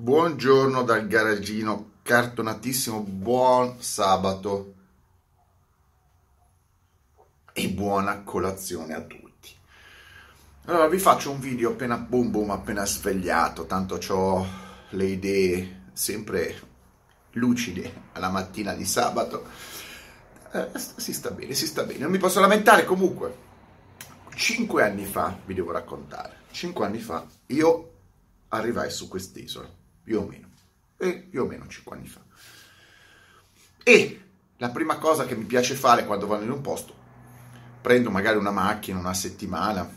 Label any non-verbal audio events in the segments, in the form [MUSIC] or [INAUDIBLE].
Buongiorno dal garagino cartonatissimo, buon sabato e buona colazione a tutti. Allora vi faccio un video appena boom boom, appena svegliato, tanto ho le idee sempre lucide alla mattina di sabato. Eh, si sta bene, si sta bene, non mi posso lamentare comunque. Cinque anni fa vi devo raccontare, cinque anni fa io arrivai su quest'isola più o meno, e più o meno 5 anni fa. E la prima cosa che mi piace fare quando vado in un posto, prendo magari una macchina una settimana,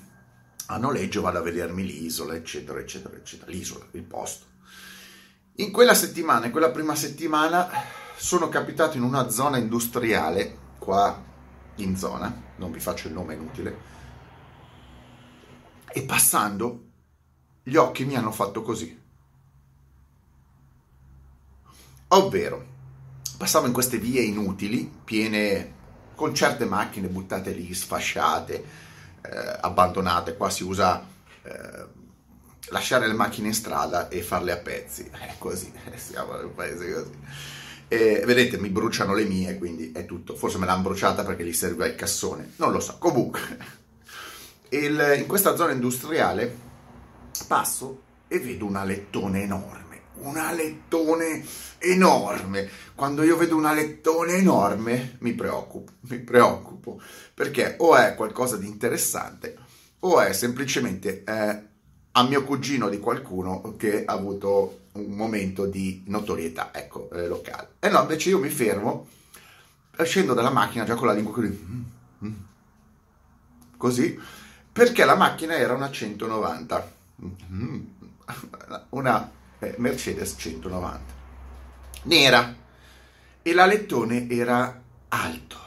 a noleggio vado a vedermi l'isola, eccetera, eccetera, eccetera, l'isola, il posto. In quella settimana, in quella prima settimana, sono capitato in una zona industriale, qua in zona, non vi faccio il nome inutile, e passando, gli occhi mi hanno fatto così. Ovvero, passavo in queste vie inutili, piene con certe macchine buttate lì, sfasciate, eh, abbandonate. Qua si usa eh, lasciare le macchine in strada e farle a pezzi. È [LAUGHS] così, siamo in un paese così. E, vedete, mi bruciano le mie, quindi è tutto. Forse me l'hanno bruciata perché gli serve il cassone. Non lo so. Comunque, [LAUGHS] il, in questa zona industriale passo e vedo un alettone enorme un alettone enorme. Quando io vedo un alettone enorme mi preoccupo, mi preoccupo, perché o è qualcosa di interessante o è semplicemente eh, a mio cugino di qualcuno che ha avuto un momento di notorietà, ecco, eh, locale. E no, invece io mi fermo, scendo dalla macchina già con la lingua così, mm, mm, così perché la macchina era una 190, mm, [LAUGHS] una eh, Mercedes 190, nera, e l'alettone era alto,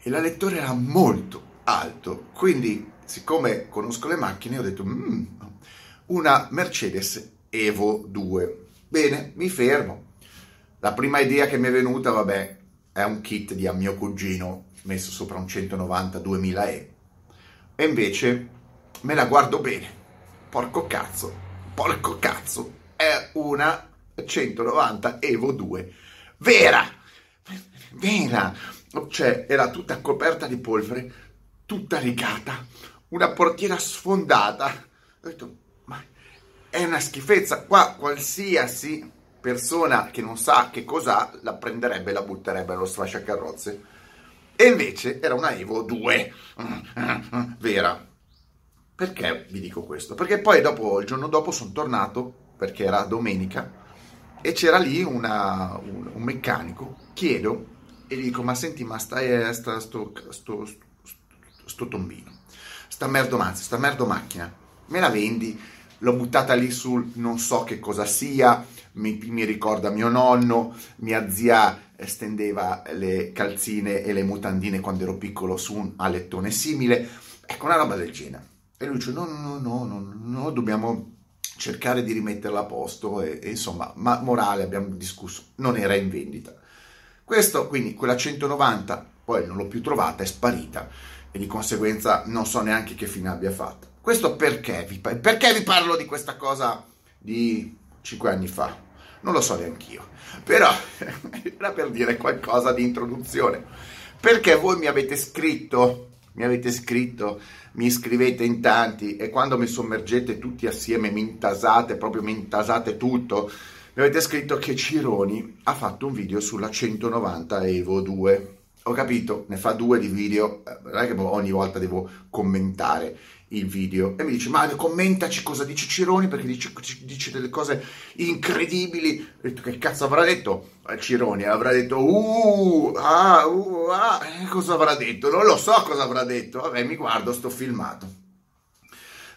e l'alettone era molto alto, quindi siccome conosco le macchine ho detto mm, una Mercedes Evo 2. Bene, mi fermo. La prima idea che mi è venuta, vabbè, è un kit di a mio cugino messo sopra un 190 2000E. E invece me la guardo bene. Porco cazzo, porco cazzo, è una 190 Evo 2 vera, vera, cioè era tutta coperta di polvere, tutta rigata, una portiera sfondata. Ho detto, ma è una schifezza. Qua qualsiasi persona che non sa che cos'ha la prenderebbe e la butterebbe allo sfasciacarrozze. E invece era una Evo 2, vera. Perché vi dico questo? Perché poi dopo, il giorno dopo sono tornato perché era domenica, e c'era lì una, un, un, meccanico, chiedo e gli dico, ma senti, ma stai, sta, sto, sto, sto, sto tombino, sta merdomazza, sta merdo macchina, me la vendi? L'ho buttata lì sul non so che cosa sia, mi, mi ricorda mio nonno, mia zia stendeva le calzine e le mutandine quando ero piccolo su un alettone simile, ecco una roba del genere. E lui dice, no, no, no, no, no dobbiamo cercare di rimetterla a posto e, e insomma, ma morale abbiamo discusso, non era in vendita. Questo, quindi, quella 190, poi non l'ho più trovata, è sparita e di conseguenza non so neanche che fine abbia fatto. Questo perché vi, perché vi parlo di questa cosa di 5 anni fa? Non lo so neanche io, però [LAUGHS] era per dire qualcosa di introduzione. Perché voi mi avete scritto mi avete scritto, mi scrivete in tanti e quando mi sommergete tutti assieme, mi intasate, proprio mi intasate tutto, mi avete scritto che Cironi ha fatto un video sulla 190 Evo 2. Ho capito, ne fa due di video, eh, non è che ogni volta devo commentare il video. E mi dice ma commentaci cosa dice Cironi perché dice, dice delle cose incredibili. Detto che cazzo avrà detto? Cironi avrà detto uh, ah, uh, ah. Eh, cosa avrà detto? Non lo so cosa avrà detto. Vabbè mi guardo sto filmato.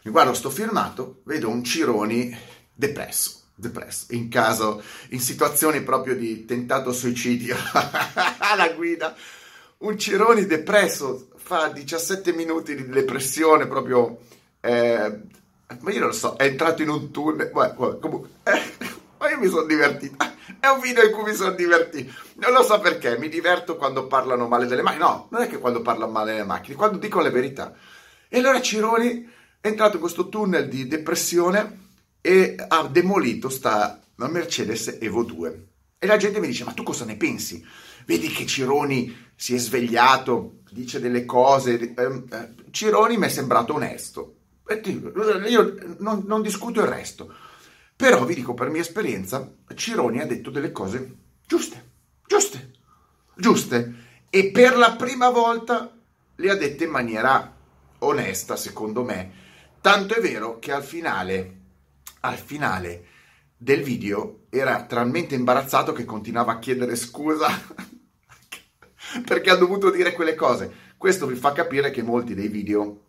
Mi guardo sto filmato vedo un Cironi depresso depresso in caso in situazioni proprio di tentato suicidio. [LAUGHS] Alla guida un Cironi depresso fa 17 minuti di depressione proprio eh, ma io non lo so è entrato in un tunnel beh, comunque eh, ma io mi sono divertito è un video in cui mi sono divertito non lo so perché mi diverto quando parlano male delle macchine no non è che quando parlano male delle macchine quando dicono le verità e allora Cironi è entrato in questo tunnel di depressione e ha demolito sta Mercedes Evo 2. E la gente mi dice, ma tu cosa ne pensi? Vedi che Cironi si è svegliato, dice delle cose. Ehm, eh, Cironi mi è sembrato onesto. Io non, non discuto il resto. Però vi dico per mia esperienza, Cironi ha detto delle cose giuste, giuste, giuste. E per la prima volta le ha dette in maniera onesta, secondo me. Tanto è vero che al finale, al finale del video era talmente imbarazzato che continuava a chiedere scusa [LAUGHS] perché ha dovuto dire quelle cose. Questo vi fa capire che molti dei video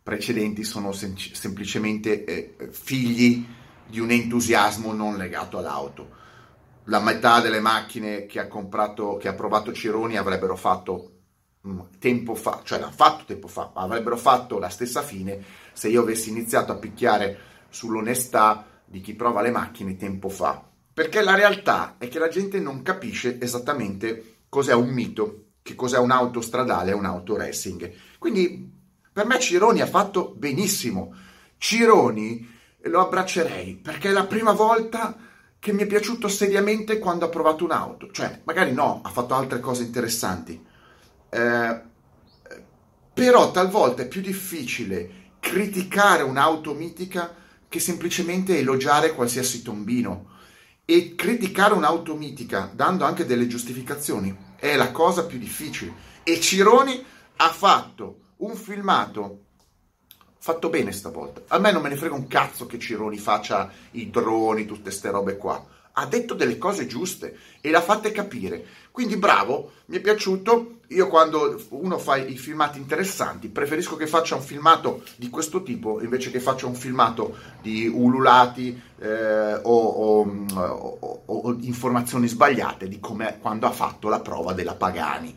precedenti sono sem- semplicemente eh, figli di un entusiasmo non legato all'auto. La metà delle macchine che ha comprato, che ha provato Cironi avrebbero fatto mm, tempo fa, cioè l'hanno fatto tempo fa, ma avrebbero fatto la stessa fine se io avessi iniziato a picchiare sull'onestà di chi prova le macchine tempo fa. Perché la realtà è che la gente non capisce esattamente cos'è un mito, che cos'è un'auto stradale e un'auto racing. Quindi per me Cironi ha fatto benissimo. Cironi lo abbraccerei perché è la prima volta che mi è piaciuto seriamente quando ha provato un'auto. Cioè, magari no, ha fatto altre cose interessanti. Eh, però talvolta è più difficile criticare un'auto mitica che semplicemente elogiare qualsiasi tombino. E criticare un'auto mitica dando anche delle giustificazioni è la cosa più difficile. E Cironi ha fatto un filmato fatto bene stavolta. A me non me ne frega un cazzo che Cironi faccia i droni, tutte ste robe qua. Ha detto delle cose giuste e l'ha fatte capire. Quindi bravo, mi è piaciuto. Io quando uno fa i filmati interessanti, preferisco che faccia un filmato di questo tipo invece che faccia un filmato di ululati eh, o, o, o, o informazioni sbagliate di come quando ha fatto la prova della Pagani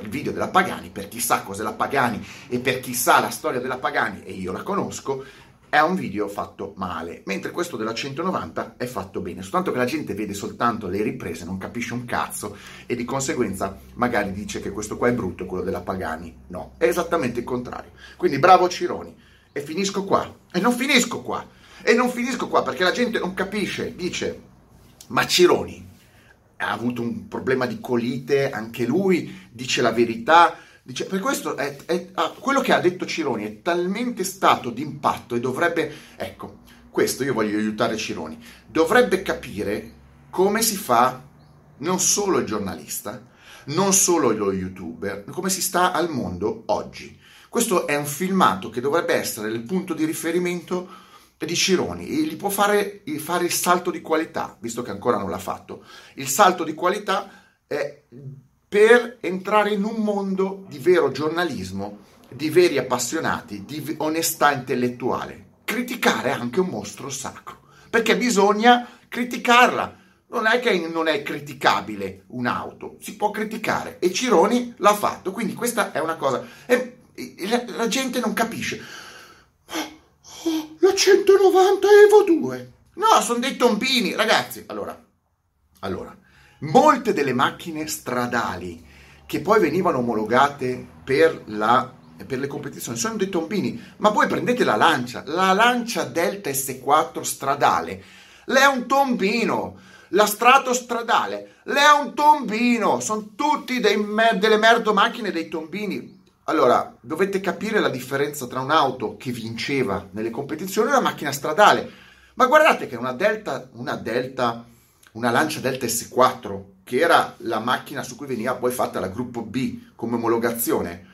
il video della Pagani, per chi sa cos'è la Pagani e per chi sa la storia della Pagani, e io la conosco, è un video fatto male, mentre questo della 190 è fatto bene, soltanto che la gente vede soltanto le riprese, non capisce un cazzo e di conseguenza magari dice che questo qua è brutto, quello della Pagani. No, è esattamente il contrario. Quindi bravo Cironi. E finisco qua. E non finisco qua. E non finisco qua perché la gente non capisce, dice, ma Cironi ha avuto un problema di colite, anche lui dice la verità. Dice, per questo è, è, ah, quello che ha detto Cironi è talmente stato d'impatto e dovrebbe, ecco, questo io voglio aiutare Cironi, dovrebbe capire come si fa non solo il giornalista, non solo lo youtuber, come si sta al mondo oggi. Questo è un filmato che dovrebbe essere il punto di riferimento di Cironi e gli può fare, fare, il salto di qualità, visto che ancora non l'ha fatto. Il salto di qualità è per entrare in un mondo di vero giornalismo, di veri appassionati, di onestà intellettuale. Criticare anche un mostro sacro, perché bisogna criticarla. Non è che non è criticabile un'auto, si può criticare e Cironi l'ha fatto, quindi questa è una cosa. E la, gente non capisce Oh, la 190 Evo 2. No, sono dei tombini, ragazzi. Allora, allora, molte delle macchine stradali che poi venivano omologate per, la, per le competizioni sono dei tombini. Ma voi prendete la Lancia, la Lancia Delta S4 stradale, lei è un tombino. La Strato stradale, lei è un tombino. Sono tutti dei, delle merdo macchine dei tombini allora, dovete capire la differenza tra un'auto che vinceva nelle competizioni e una macchina stradale. Ma guardate che una Delta, una Delta, una Lancia Delta S4, che era la macchina su cui veniva poi fatta la gruppo B come omologazione,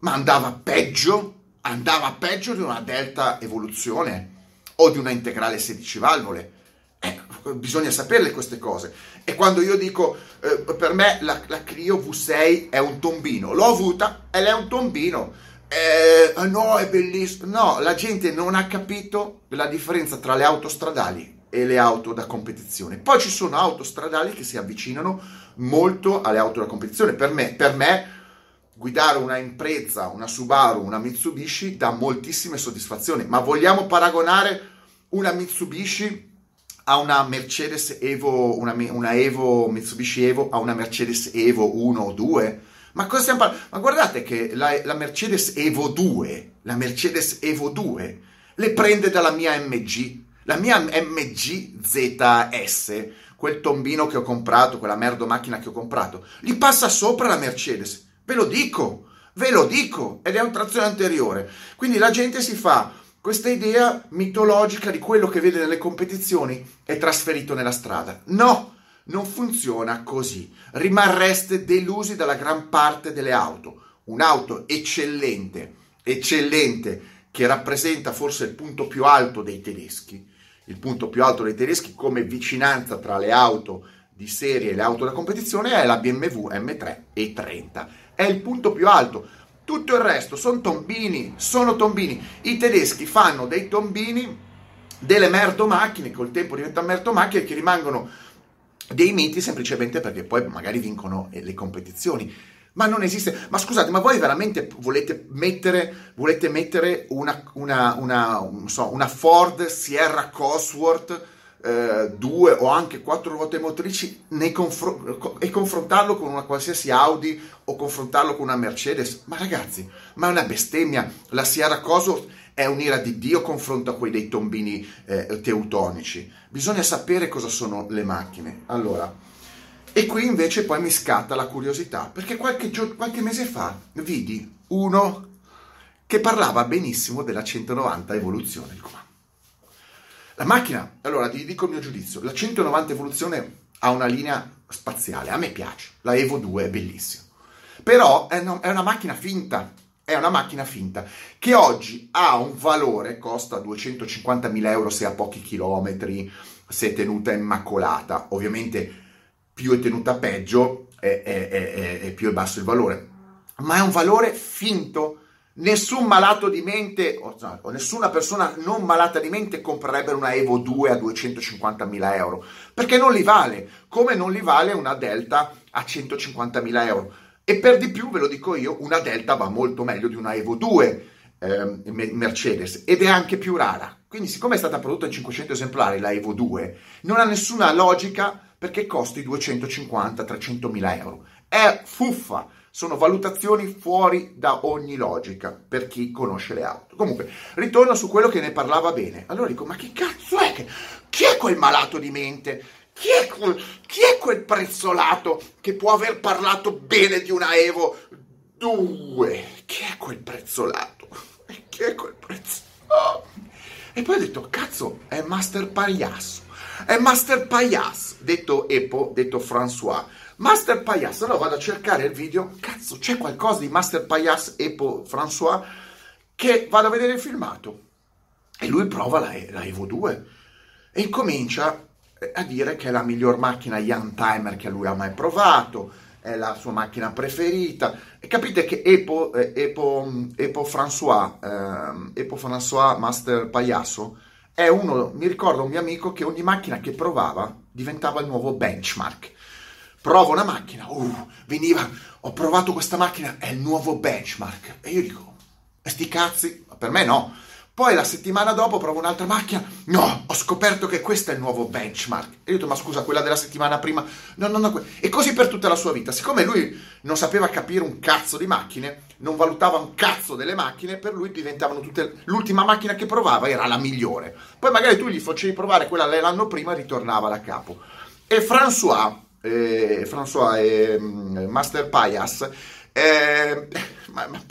ma andava peggio, andava peggio di una Delta Evoluzione o di una integrale 16 valvole. Eh, bisogna saperle queste cose. E quando io dico, eh, per me la, la, Clio V6 è un tombino, l'ho avuta e lei è un tombino. Eh, no, è bellissimo. No, la gente non ha capito la differenza tra le auto stradali e le auto da competizione. Poi ci sono auto stradali che si avvicinano molto alle auto da competizione. Per me, per me guidare una Impreza, una Subaru, una Mitsubishi dà moltissime soddisfazioni. Ma vogliamo paragonare una Mitsubishi a una Mercedes Evo, una, una, Evo, Mitsubishi Evo, a una Mercedes Evo 1 o 2? Ma cosa stiamo parlando? Ma guardate che la, la, Mercedes Evo 2, la Mercedes Evo 2, le prende dalla mia MG, La mia MG ZS, quel tombino che ho comprato, quella merdo macchina che ho comprato, gli passa sopra la Mercedes. Ve lo dico, ve lo dico, ed è un trazione anteriore. Quindi la gente si fa questa idea mitologica di quello che vede nelle competizioni è trasferito nella strada. No, non funziona così. Rimarreste delusi dalla gran parte delle auto. Un'auto eccellente, eccellente, che rappresenta forse il punto più alto dei tedeschi, il punto più alto dei tedeschi come vicinanza tra le auto di serie e le auto da competizione è la BMW M3 e 30. È il punto più alto. Tutto il resto sono tombini, sono tombini. I tedeschi fanno dei tombini, delle merdo macchine, col tempo diventano merdo macchine che rimangono dei miti semplicemente perché poi magari vincono le competizioni ma non esiste. Ma scusate, ma voi veramente volete mettere, volete mettere una, una, una, so, una, Ford Sierra Cosworth eh, due o anche quattro ruote motrici confr- e confrontarlo con una qualsiasi Audi o confrontarlo con una Mercedes? Ma ragazzi, ma è una bestemmia. La Sierra Cosworth è un'ira di Dio confronto a quei dei tombini eh, teutonici. Bisogna sapere cosa sono le macchine. Allora, e qui invece poi mi scatta la curiosità, perché qualche, gio- qualche mese fa vidi uno che parlava benissimo della 190 evoluzione. La macchina, allora ti dico il mio giudizio, la 190 evoluzione ha una linea spaziale, a me piace, la Evo 2 è bellissima, però è una, è una macchina finta, è una macchina finta che oggi ha un valore, costa 250.000 euro se ha pochi chilometri, se è tenuta immacolata, ovviamente più è tenuta peggio e, e, e, e più è basso il valore. Ma è un valore finto. Nessun malato di mente o, o nessuna persona non malata di mente comprerebbe una Evo 2 a 250.000 euro perché non li vale, come non li vale una Delta a 150.000 euro. E per di più, ve lo dico io, una Delta va molto meglio di una Evo 2 eh, Mercedes ed è anche più rara. Quindi, siccome è stata prodotta in 500 esemplari la Evo 2, non ha nessuna logica perché costi 250-300 mila euro. È fuffa, sono valutazioni fuori da ogni logica per chi conosce le auto. Comunque, ritorno su quello che ne parlava bene. Allora dico, ma che cazzo è che... Chi è quel malato di mente? Chi è, quel, chi è quel prezzolato che può aver parlato bene di una Evo 2? Chi è quel prezzolato? Chi è quel prezzolato? E poi ho detto, cazzo, è Master Pagliasso. È Master Payas, detto Epo, detto François. Master Payas, allora vado a cercare il video, cazzo, c'è qualcosa di Master Payas, Epo, François, che vado a vedere il filmato. E lui prova la, la Evo 2 e incomincia eh, a dire che è la miglior macchina Young Timer che lui ha mai provato, è la sua macchina preferita. E capite che Epo, eh, Epo, Epo François, eh, Epo François Master Payasso, è uno, mi ricordo un mio amico che ogni macchina che provava diventava il nuovo benchmark. Prova una macchina, uh, veniva, ho provato questa macchina, è il nuovo benchmark. E io dico, sti cazzi, per me no. Poi la settimana dopo provo un'altra macchina, no, ho scoperto che questo è il nuovo benchmark. E io detto, ma scusa, quella della settimana prima, no, no, no. E così per tutta la sua vita. Siccome lui non sapeva capire un cazzo di macchine, non valutava un cazzo delle macchine, per lui diventavano tutte... L'ultima macchina che provava era la migliore. Poi magari tu gli facevi provare quella l'anno prima e ritornava da capo. E François, eh, François e mm, Master Payas, eh, [LAUGHS] ma, ma,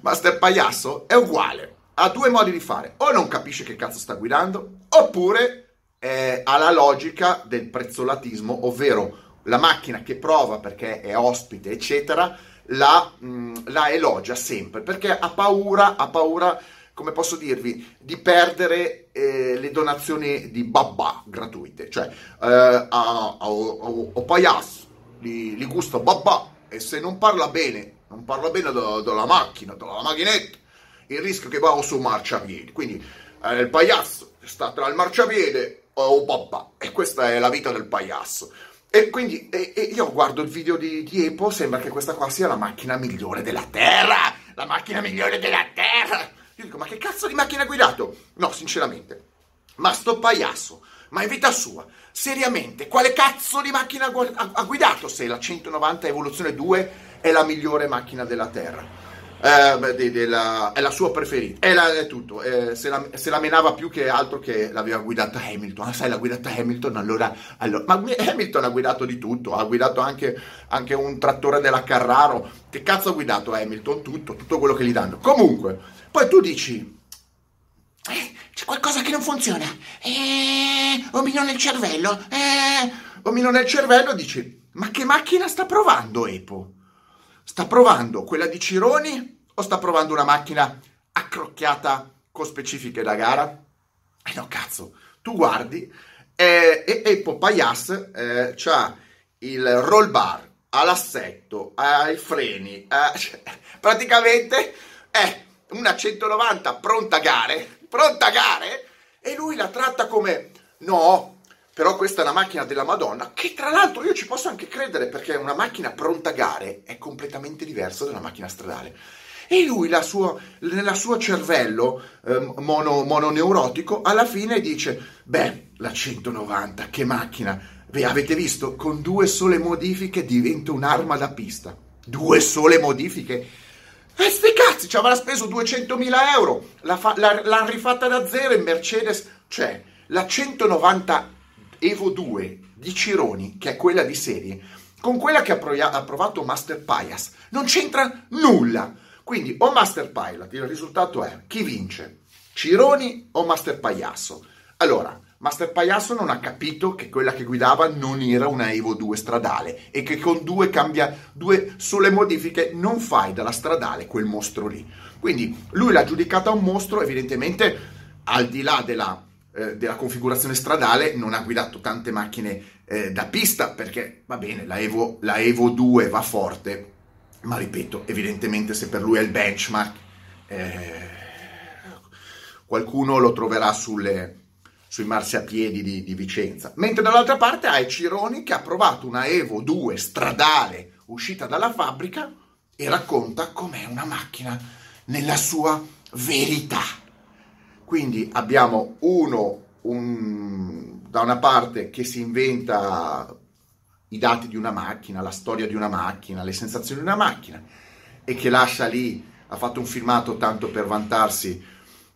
Master Pagliasso è uguale ha due modi di fare, o non capisce che cazzo sta guidando, oppure eh, ha la logica del prezzolatismo, ovvero la macchina che prova perché è ospite, eccetera, la, mh, mm, la elogia sempre, perché ha paura, ha paura, come posso dirvi, di perdere eh, le donazioni di babà gratuite, cioè eh, a, a, a, a Payas gli, gli gusta babà e se non parla bene, non parla bene della macchina, della macchinetta, il rischio che va su marciapiede. Quindi eh, il pagliasso sta tra il marciapiede o papà, e questa è la vita del pagliasso. E quindi e, e io guardo il video di, di Epo, sembra che questa qua sia la macchina migliore della Terra, la macchina migliore della Terra. Io dico, ma che cazzo di macchina ha guidato? No, sinceramente, ma sto pagliasso, ma in vita sua, seriamente, quale cazzo di macchina ha guidato se la 190 Evoluzione 2 è la migliore macchina della Terra? Eh, de, de la, è la sua preferita, è, la, è tutto, eh, se, la, se, la, menava più che altro che l'aveva guidata Hamilton, ah, sai l'ha guidata Hamilton, allora, allora, ma Hamilton ha guidato di tutto, ha guidato anche, anche un trattore della Carraro, che cazzo ha guidato Hamilton? Tutto, tutto quello che gli danno. Comunque, poi tu dici, eh, c'è qualcosa che non funziona, eh, omino nel cervello, eh, omino nel cervello, dici, ma che macchina sta provando Epo? Sta provando quella di Cironi o sta provando una macchina accrocchiata con specifiche da gara? Eh no, cazzo, tu guardi eh, e, e Popayas eh, c'ha il roll bar, ha l'assetto, ha i freni, [LAUGHS] cioè, praticamente è una 190 pronta a gare, pronta a gare, e lui la tratta come no, però questa è una macchina della Madonna, che tra l'altro io ci posso anche credere perché una macchina pronta a gare è completamente diversa da una macchina stradale. E lui, la sua, nella suo cervello eh, mono, mononeurotico, alla fine dice, beh, la 190, che macchina, Beh, avete visto? Con due sole modifiche diventa un'arma da pista. Due sole modifiche? E sti cazzi, ci avrà speso 200.000 euro, fa, l'ha, rifatta da zero in Mercedes, cioè la 190 Evo 2 di Cironi, che è quella di serie, con quella che ha approvato Master Pias, non c'entra nulla. Quindi o Master Pilot, il risultato è chi vince, Cironi o Master Pagliasso. Allora, Master Pagliasso non ha capito che quella che guidava non era una Evo 2 stradale e che con due, cambia, due sole modifiche non fai dalla stradale quel mostro lì. Quindi lui l'ha giudicata un mostro, evidentemente al di là della eh, della configurazione stradale non ha guidato tante macchine eh, da pista perché va bene, la Evo, la Evo 2 va forte, ma ripeto, evidentemente se per lui è il benchmark, eh, qualcuno lo troverà sulle, sui marciapiedi di, di Vicenza. Mentre dall'altra parte hai Cironi che ha provato una Evo 2 stradale uscita dalla fabbrica e racconta com'è una macchina nella sua verità. Quindi abbiamo uno un, da una parte che si inventa i dati di una macchina, la storia di una macchina, le sensazioni di una macchina e che lascia lì, ha fatto un filmato tanto per vantarsi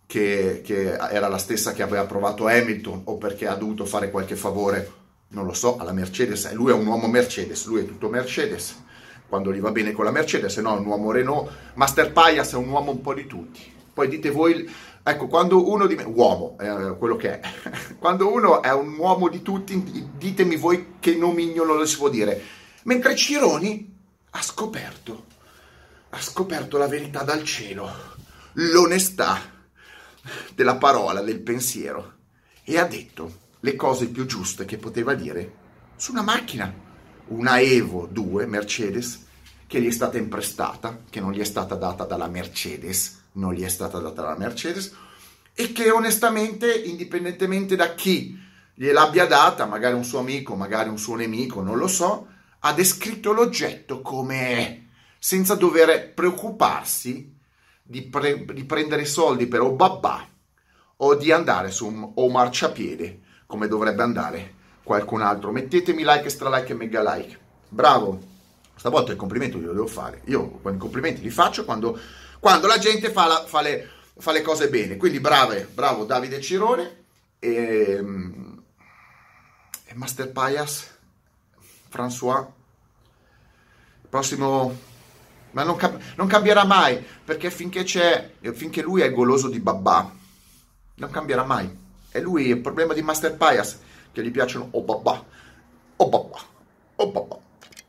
che, che era la stessa che aveva provato Hamilton o perché ha dovuto fare qualche favore, non lo so, alla Mercedes. Lui è un uomo Mercedes, lui è tutto Mercedes quando gli va bene con la Mercedes, se no è un uomo Renault. Master Payas è un uomo un po' di tutti. Poi dite voi Ecco, quando uno di me, uomo, è quello che è, [LAUGHS] quando uno è un uomo di tutti, ditemi voi che nomignolo lo si può dire. Mentre Cironi ha scoperto, ha scoperto la verità dal cielo, l'onestà della parola, del pensiero, e ha detto le cose più giuste che poteva dire su una macchina, una Evo 2 Mercedes, che gli è stata imprestata, che non gli è stata data dalla Mercedes, non gli è stata data la Mercedes e che onestamente, indipendentemente da chi gliel'abbia data, magari un suo amico, magari un suo nemico, non lo so, ha descritto l'oggetto come è, senza dover preoccuparsi di, pre- di prendere soldi per o babà o di andare su un o marciapiede come dovrebbe andare qualcun altro. Mettetemi like, extra like e mega like. Bravo! Stavolta il complimento glielo devo fare. Io i complimenti li faccio quando quando la gente fa, la, fa, le, fa le, cose bene. Quindi brave, bravo Davide Cirone e, e Master Payas, François. Il prossimo ma non, non, cambierà mai perché finché c'è finché lui è goloso di babà non cambierà mai è lui il problema di Master Pias che gli piacciono o oh babà